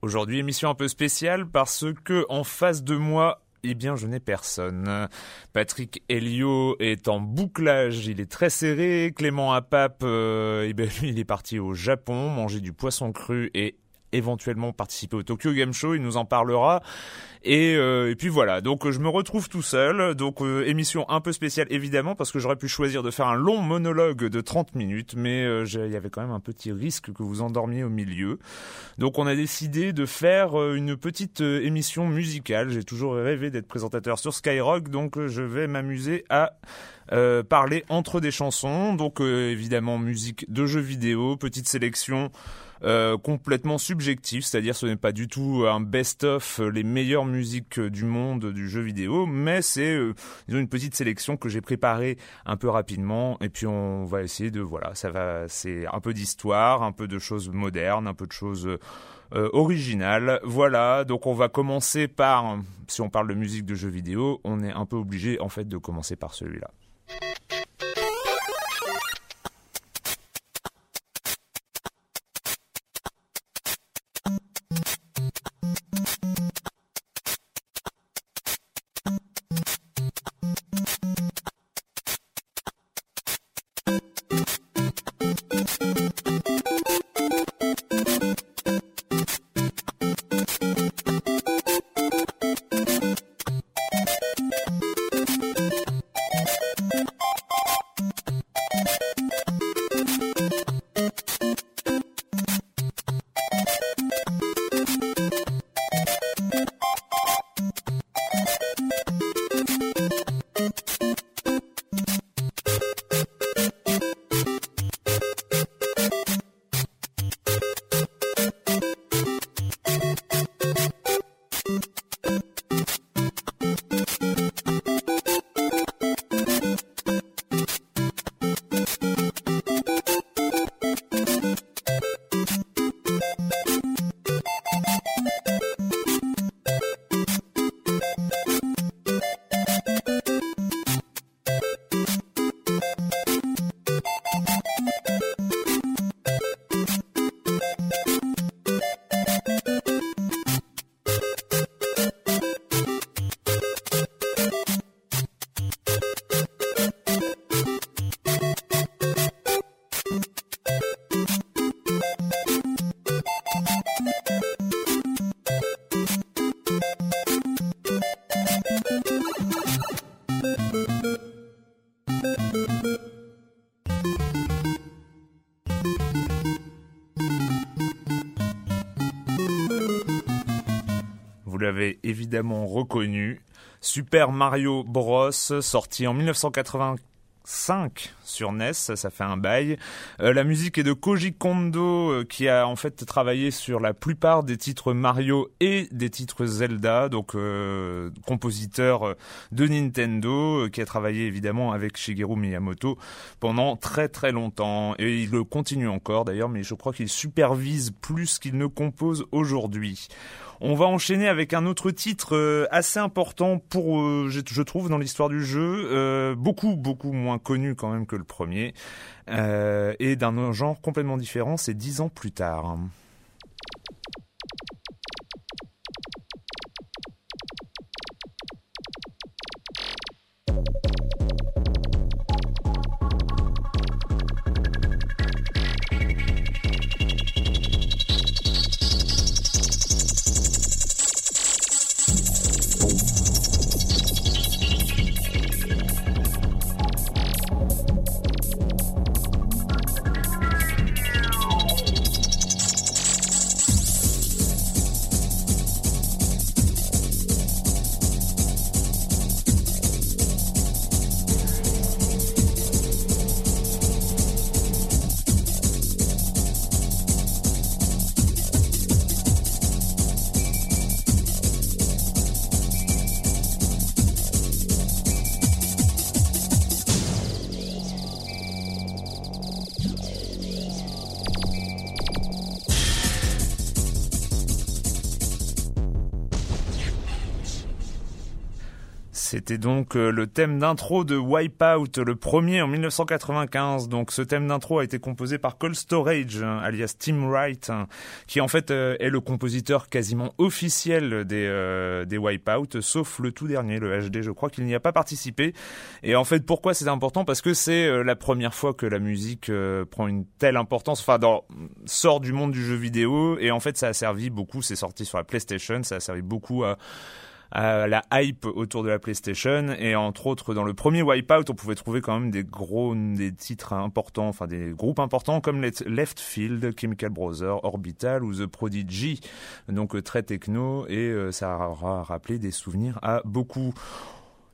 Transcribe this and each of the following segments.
Aujourd'hui, émission un peu spéciale parce que en face de moi, eh bien, je n'ai personne. Patrick Helio est en bouclage, il est très serré. Clément Apap, euh, eh bien, lui, il est parti au Japon manger du poisson cru et éventuellement participer au Tokyo Game Show, il nous en parlera. Et, euh, et puis voilà, donc je me retrouve tout seul, donc euh, émission un peu spéciale évidemment parce que j'aurais pu choisir de faire un long monologue de 30 minutes, mais euh, il y avait quand même un petit risque que vous endormiez au milieu. Donc on a décidé de faire une petite émission musicale. J'ai toujours rêvé d'être présentateur sur Skyrock, donc je vais m'amuser à parler entre des chansons. Donc évidemment musique de jeux vidéo, petite sélection. Euh, complètement subjectif, c'est-à-dire ce n'est pas du tout un best-of euh, les meilleures musiques euh, du monde du jeu vidéo, mais c'est une petite sélection que j'ai préparée un peu rapidement et puis on va essayer de voilà, ça va c'est un peu d'histoire, un peu de choses modernes, un peu de choses originales. Voilà, donc on va commencer par si on parle de musique de jeux vidéo, on est un peu obligé en fait de commencer par celui-là. L'avez évidemment reconnu. Super Mario Bros, sorti en 1980 5 sur NES, ça fait un bail. Euh, la musique est de Koji Kondo euh, qui a en fait travaillé sur la plupart des titres Mario et des titres Zelda, donc euh, compositeur de Nintendo qui a travaillé évidemment avec Shigeru Miyamoto pendant très très longtemps et il le continue encore d'ailleurs mais je crois qu'il supervise plus qu'il ne compose aujourd'hui. On va enchaîner avec un autre titre assez important pour, je, trouve, dans l'histoire du jeu, beaucoup beaucoup moins connu quand même que le premier, et d'un genre complètement différent. C'est dix ans plus tard. C'était donc euh, le thème d'intro de Wipeout, le premier en 1995. Donc ce thème d'intro a été composé par Cold Storage, hein, alias Tim Wright, hein, qui en fait euh, est le compositeur quasiment officiel des, euh, des Wipeout, sauf le tout dernier, le HD. Je crois qu'il n'y a pas participé. Et en fait, pourquoi c'est important? Parce que c'est la première fois que la musique prend une telle importance, enfin, dans, sort du monde du jeu vidéo. Et en fait, ça a servi beaucoup. C'est sorti sur la PlayStation, ça a servi beaucoup à à la hype autour de la PlayStation. Et entre autres dans le premier Wipeout on pouvait trouver quand même des gros des titres importants enfin des groupes importants comme Left Field, Chemical Brothers, Orbital ou The Prodigy. Donc euh, très techno et euh, ça aura rappelé des souvenirs à beaucoup.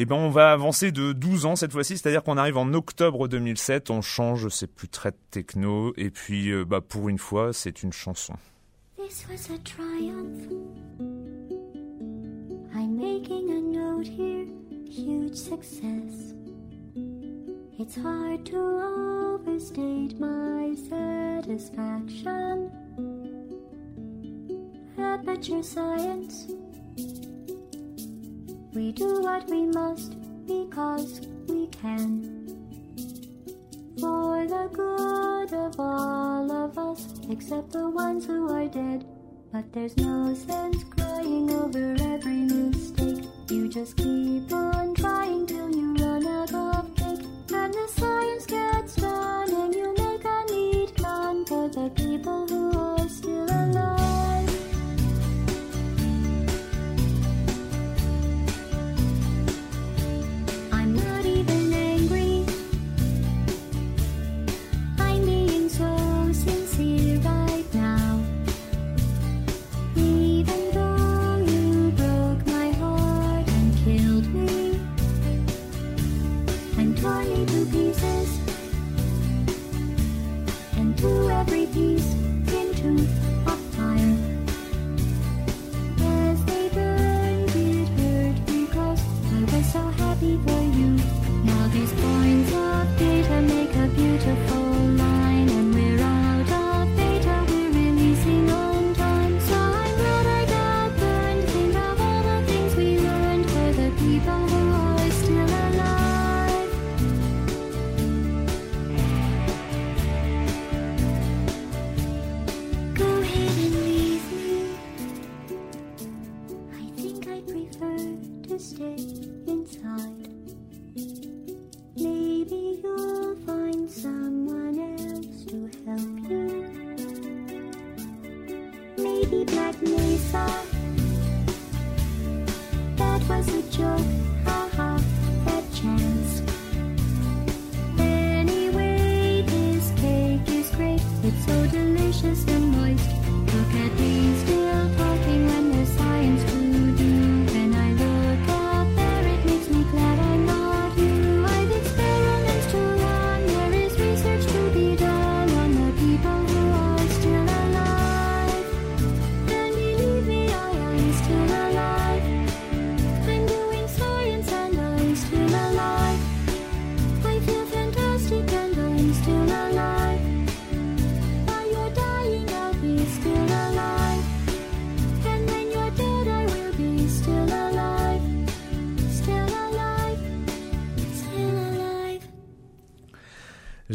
Eh ben, on va avancer de 12 ans cette fois-ci, c'est-à-dire qu'on arrive en octobre 2007, on change, c'est plus très techno, et puis, euh, bah, pour une fois, c'est une chanson. Making a note here, huge success. It's hard to overstate my satisfaction. Aperture science. We do what we must because we can. For the good of all of us, except the ones who are dead. But there's no sense crying over every mistake. You just keep on trying till you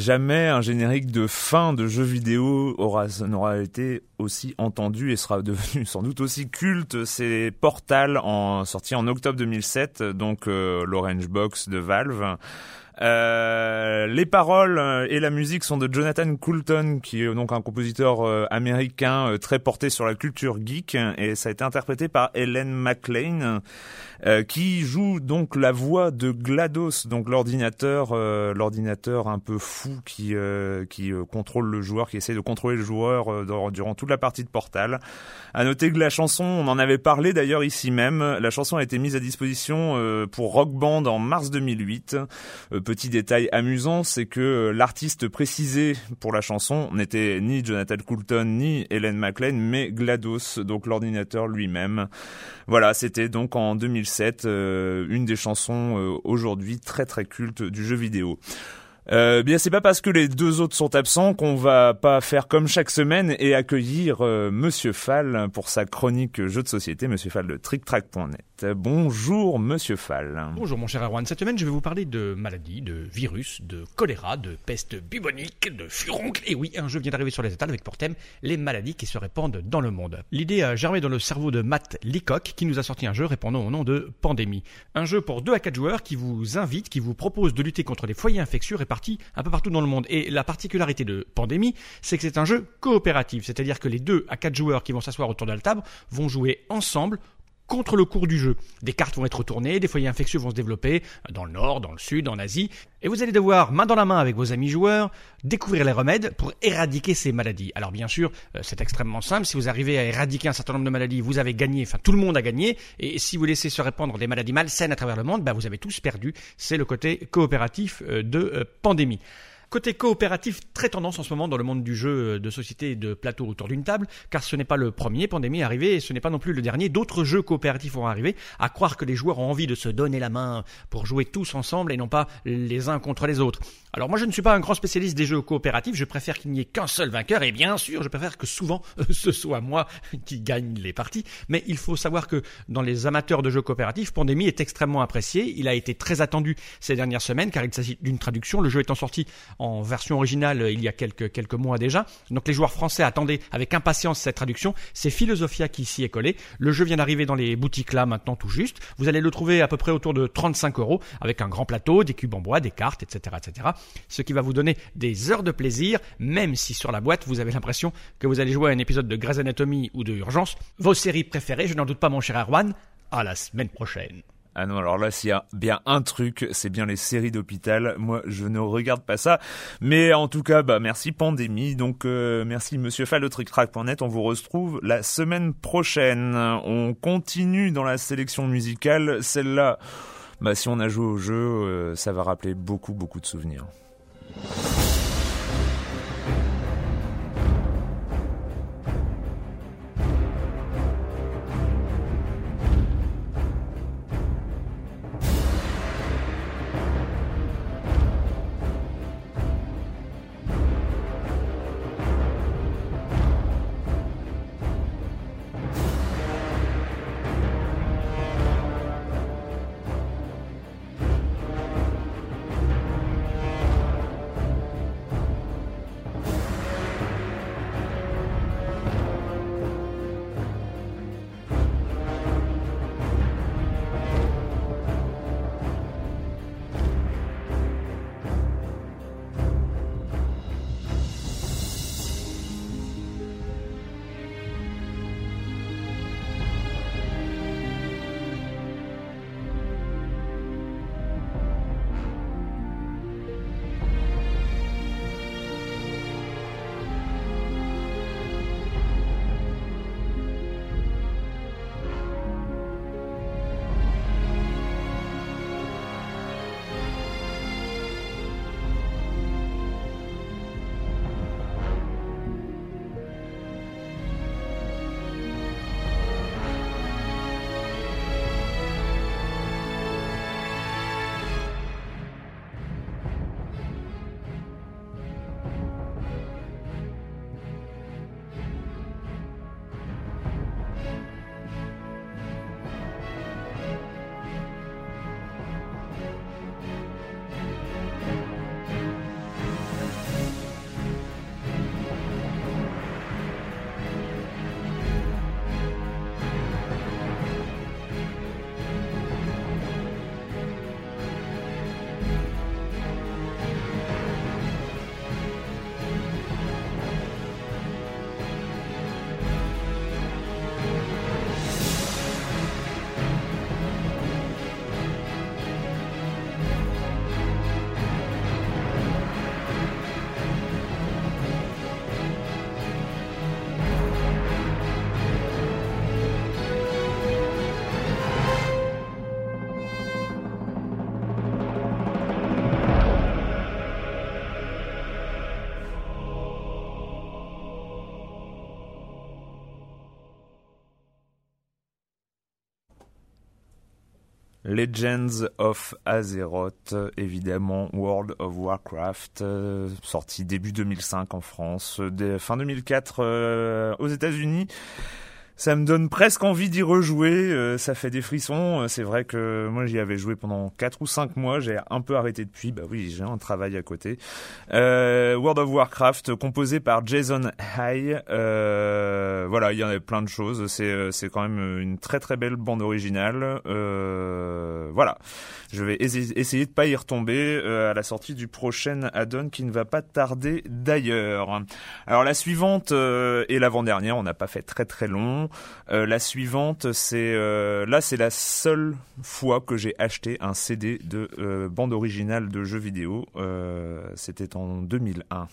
Jamais un générique de fin de jeu vidéo aura n'aura été aussi entendu et sera devenu sans doute aussi culte. C'est Portal en sorti en octobre 2007, donc euh, l'Orange Box de Valve. Euh, les paroles euh, et la musique sont de Jonathan Coulton, qui est donc un compositeur euh, américain très porté sur la culture geek, et ça a été interprété par Helen McLean, qui joue donc la voix de GLaDOS, donc l'ordinateur, l'ordinateur un peu fou qui qui contrôle le joueur, qui essaie de contrôler le joueur durant toute la partie de Portal. À noter que la chanson, on en avait parlé d'ailleurs ici même, la chanson a été mise à disposition pour Rock Band en mars 2008 petit détail amusant, c'est que euh, l'artiste précisé pour la chanson n'était ni Jonathan Coulton ni Helen McLean, mais GLaDOS, donc l'ordinateur lui-même. Voilà, c'était donc en 2007 euh, une des chansons euh, aujourd'hui très très cultes du jeu vidéo. Euh, bien, c'est pas parce que les deux autres sont absents qu'on va pas faire comme chaque semaine et accueillir euh, Monsieur Fall pour sa chronique jeu de société, Monsieur Fall de TrickTrack.net. Bonjour Monsieur Fall. Bonjour mon cher Erwan. Cette semaine, je vais vous parler de maladies, de virus, de choléra, de peste bubonique, de furoncle. Et oui, un jeu vient d'arriver sur les étals avec pour thème les maladies qui se répandent dans le monde. L'idée a germé dans le cerveau de Matt Leacock qui nous a sorti un jeu répondant au nom de Pandémie. Un jeu pour 2 à 4 joueurs qui vous invite, qui vous propose de lutter contre les foyers infectieux un peu partout dans le monde. Et la particularité de Pandémie, c'est que c'est un jeu coopératif, c'est-à-dire que les deux à quatre joueurs qui vont s'asseoir autour de la table vont jouer ensemble contre le cours du jeu. Des cartes vont être retournées, des foyers infectieux vont se développer dans le nord, dans le sud, en Asie, et vous allez devoir, main dans la main avec vos amis joueurs, découvrir les remèdes pour éradiquer ces maladies. Alors bien sûr, euh, c'est extrêmement simple, si vous arrivez à éradiquer un certain nombre de maladies, vous avez gagné, enfin tout le monde a gagné, et si vous laissez se répandre des maladies malsaines à travers le monde, bah, vous avez tous perdu. C'est le côté coopératif euh, de euh, pandémie. Côté coopératif, très tendance en ce moment dans le monde du jeu de société de plateau autour d'une table, car ce n'est pas le premier pandémie arrivé et ce n'est pas non plus le dernier. D'autres jeux coopératifs vont arriver, à croire que les joueurs ont envie de se donner la main pour jouer tous ensemble et non pas les uns contre les autres. Alors moi je ne suis pas un grand spécialiste des jeux coopératifs, je préfère qu'il n'y ait qu'un seul vainqueur et bien sûr je préfère que souvent ce soit moi qui gagne les parties, mais il faut savoir que dans les amateurs de jeux coopératifs, Pandémie est extrêmement apprécié, il a été très attendu ces dernières semaines car il s'agit d'une traduction, le jeu étant sorti en version originale il y a quelques, quelques mois déjà, donc les joueurs français attendaient avec impatience cette traduction, c'est Philosophia qui s'y est collé, le jeu vient d'arriver dans les boutiques là maintenant tout juste, vous allez le trouver à peu près autour de 35 euros avec un grand plateau, des cubes en bois, des cartes, etc. etc ce qui va vous donner des heures de plaisir, même si sur la boîte vous avez l'impression que vous allez jouer à un épisode de Grey's Anatomy ou de Urgence. Vos séries préférées, je n'en doute pas mon cher Erwan, à la semaine prochaine. Ah non, alors là, s'il y a bien un truc, c'est bien les séries d'hôpital. Moi, je ne regarde pas ça. Mais en tout cas, bah, merci Pandémie. Donc, euh, merci Monsieur Fall de TrickTrack.net. On vous retrouve la semaine prochaine. On continue dans la sélection musicale. Celle-là, bah, si on a joué au jeu, euh, ça va rappeler beaucoup, beaucoup de souvenirs. Legends of Azeroth, évidemment World of Warcraft, sorti début 2005 en France, fin 2004 aux États-Unis ça me donne presque envie d'y rejouer. Euh, ça fait des frissons. Euh, c'est vrai que moi j'y avais joué pendant 4 ou 5 mois. J'ai un peu arrêté depuis. Bah oui, j'ai un travail à côté. Euh, World of Warcraft, composé par Jason High. Euh, voilà, il y en a plein de choses. C'est c'est quand même une très très belle bande originale. voilà, je vais essayer de pas y retomber à la sortie du prochain add-on qui ne va pas tarder d'ailleurs. Alors la suivante et l'avant-dernière, on n'a pas fait très très long. Euh, la suivante, c'est euh, là, c'est la seule fois que j'ai acheté un CD de euh, bande originale de jeux vidéo. C'était en 2001.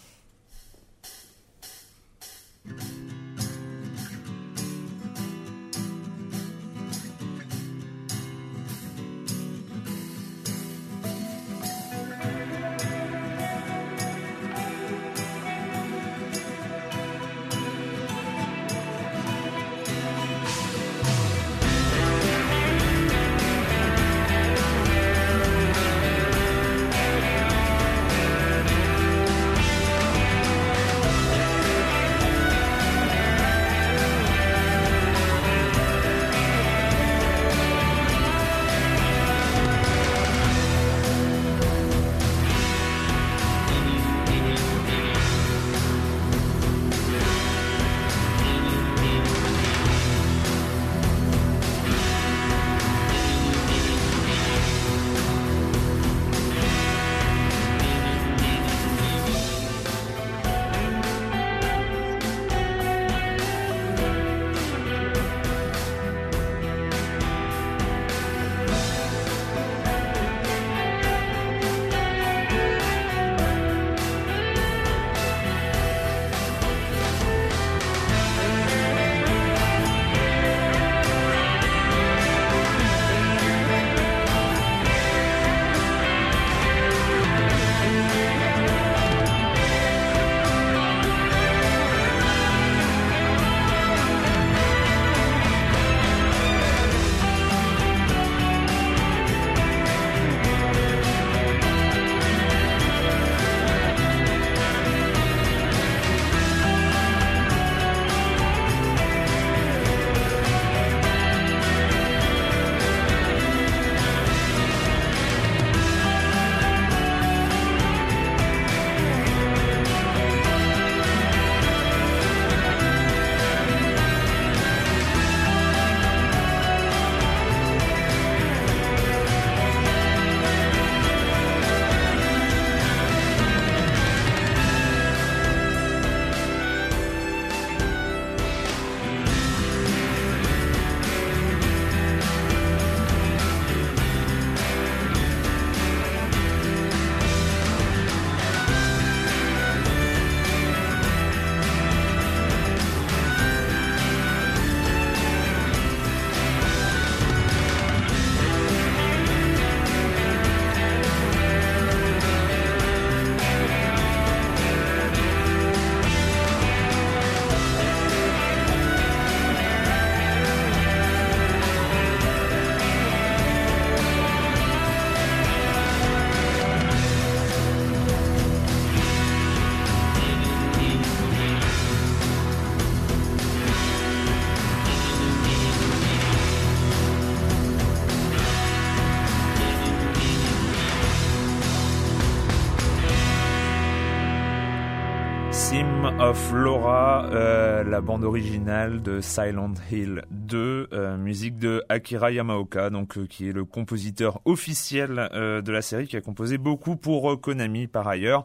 Of Laura, euh, la bande originale de Silent Hill 2, euh, musique de Akira Yamaoka, donc euh, qui est le compositeur officiel de la série, qui a composé beaucoup pour Konami par ailleurs.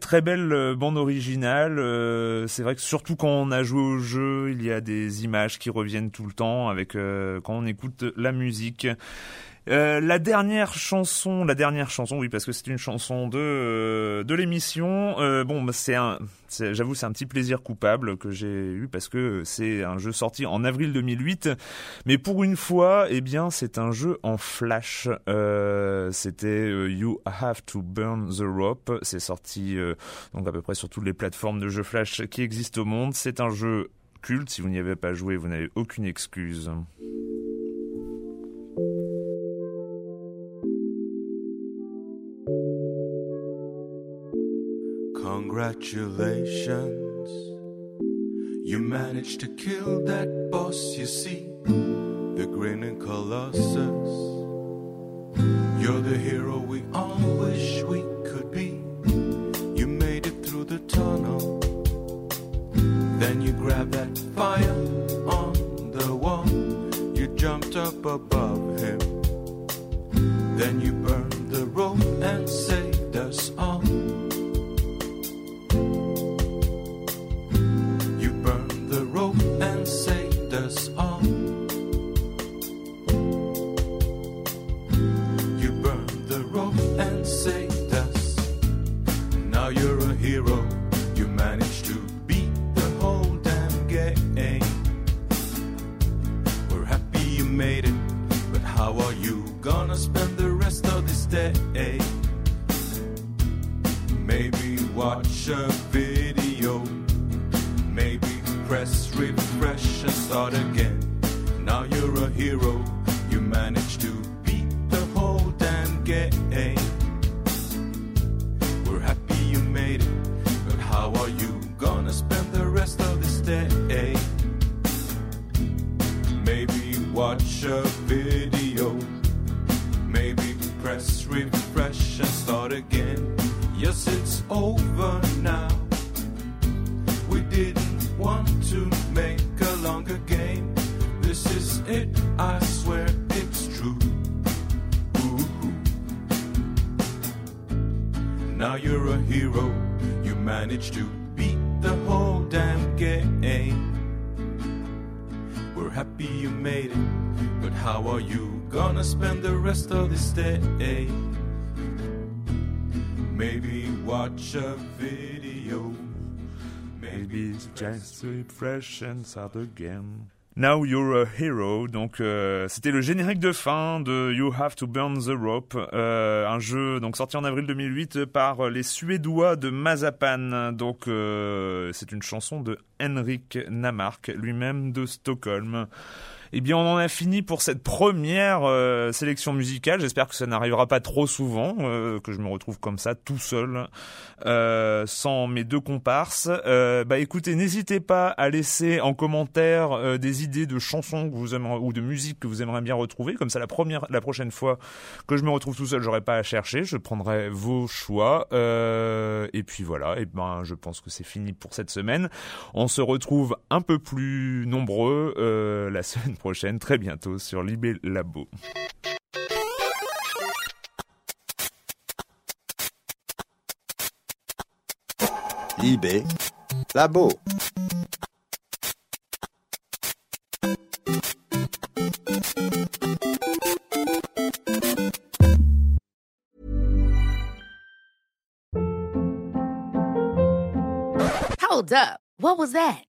très belle bande originale. c'est vrai que surtout quand on a joué au jeu, il y a des images qui reviennent tout le temps avec quand on écoute la musique. Euh, la dernière chanson, la dernière chanson, oui, parce que c'est une chanson de euh, de l'émission. Euh, bon, bah, c'est un, j'avoue, c'est un petit plaisir coupable que j'ai eu parce que c'est un jeu sorti en avril 2008, mais pour une fois, eh bien, c'est un jeu en flash. C'était You Have to Burn the Rope. C'est sorti donc à peu près sur toutes les plateformes de jeux flash qui existent au monde. C'est un jeu culte. Si vous n'y avez pas joué, vous n'avez aucune excuse. Congratulations. You managed to kill that boss, you see, the grinning colossus. You're the hero we all wish we could be. You made it through the tunnel. Then you grabbed that fire on the wall. You jumped up above watch a video. Maybe press refresh and start again. Yes, it's over now. We didn't want to make a longer game. This is it, I swear it's true. Now you're a hero. You managed to beat the whole damn game. We're happy you made it, how are you gonna spend the rest of this day? Maybe watch a video. Maybe just refresh and start again. Now You're a Hero, donc euh, c'était le générique de fin de You Have to Burn the Rope, euh, un jeu donc sorti en avril 2008 par les Suédois de Mazapan. Donc euh, c'est une chanson de Henrik Namark, lui-même de Stockholm. Eh bien, on en a fini pour cette première euh, sélection musicale. J'espère que ça n'arrivera pas trop souvent, euh, que je me retrouve comme ça, tout seul, euh, sans mes deux comparses. Bah, écoutez, n'hésitez pas à laisser en commentaire des idées de chansons que vous aimeriez, ou de musique que vous aimeriez bien retrouver. Comme ça, la première, la prochaine fois que je me retrouve tout seul, j'aurai pas à chercher. Je prendrai vos choix. Et puis voilà. Et ben, je pense que c'est fini pour cette semaine. On se retrouve un peu plus nombreux la semaine prochaine, très bientôt sur Libé Labo. Libé Labo. Hold up. What was that?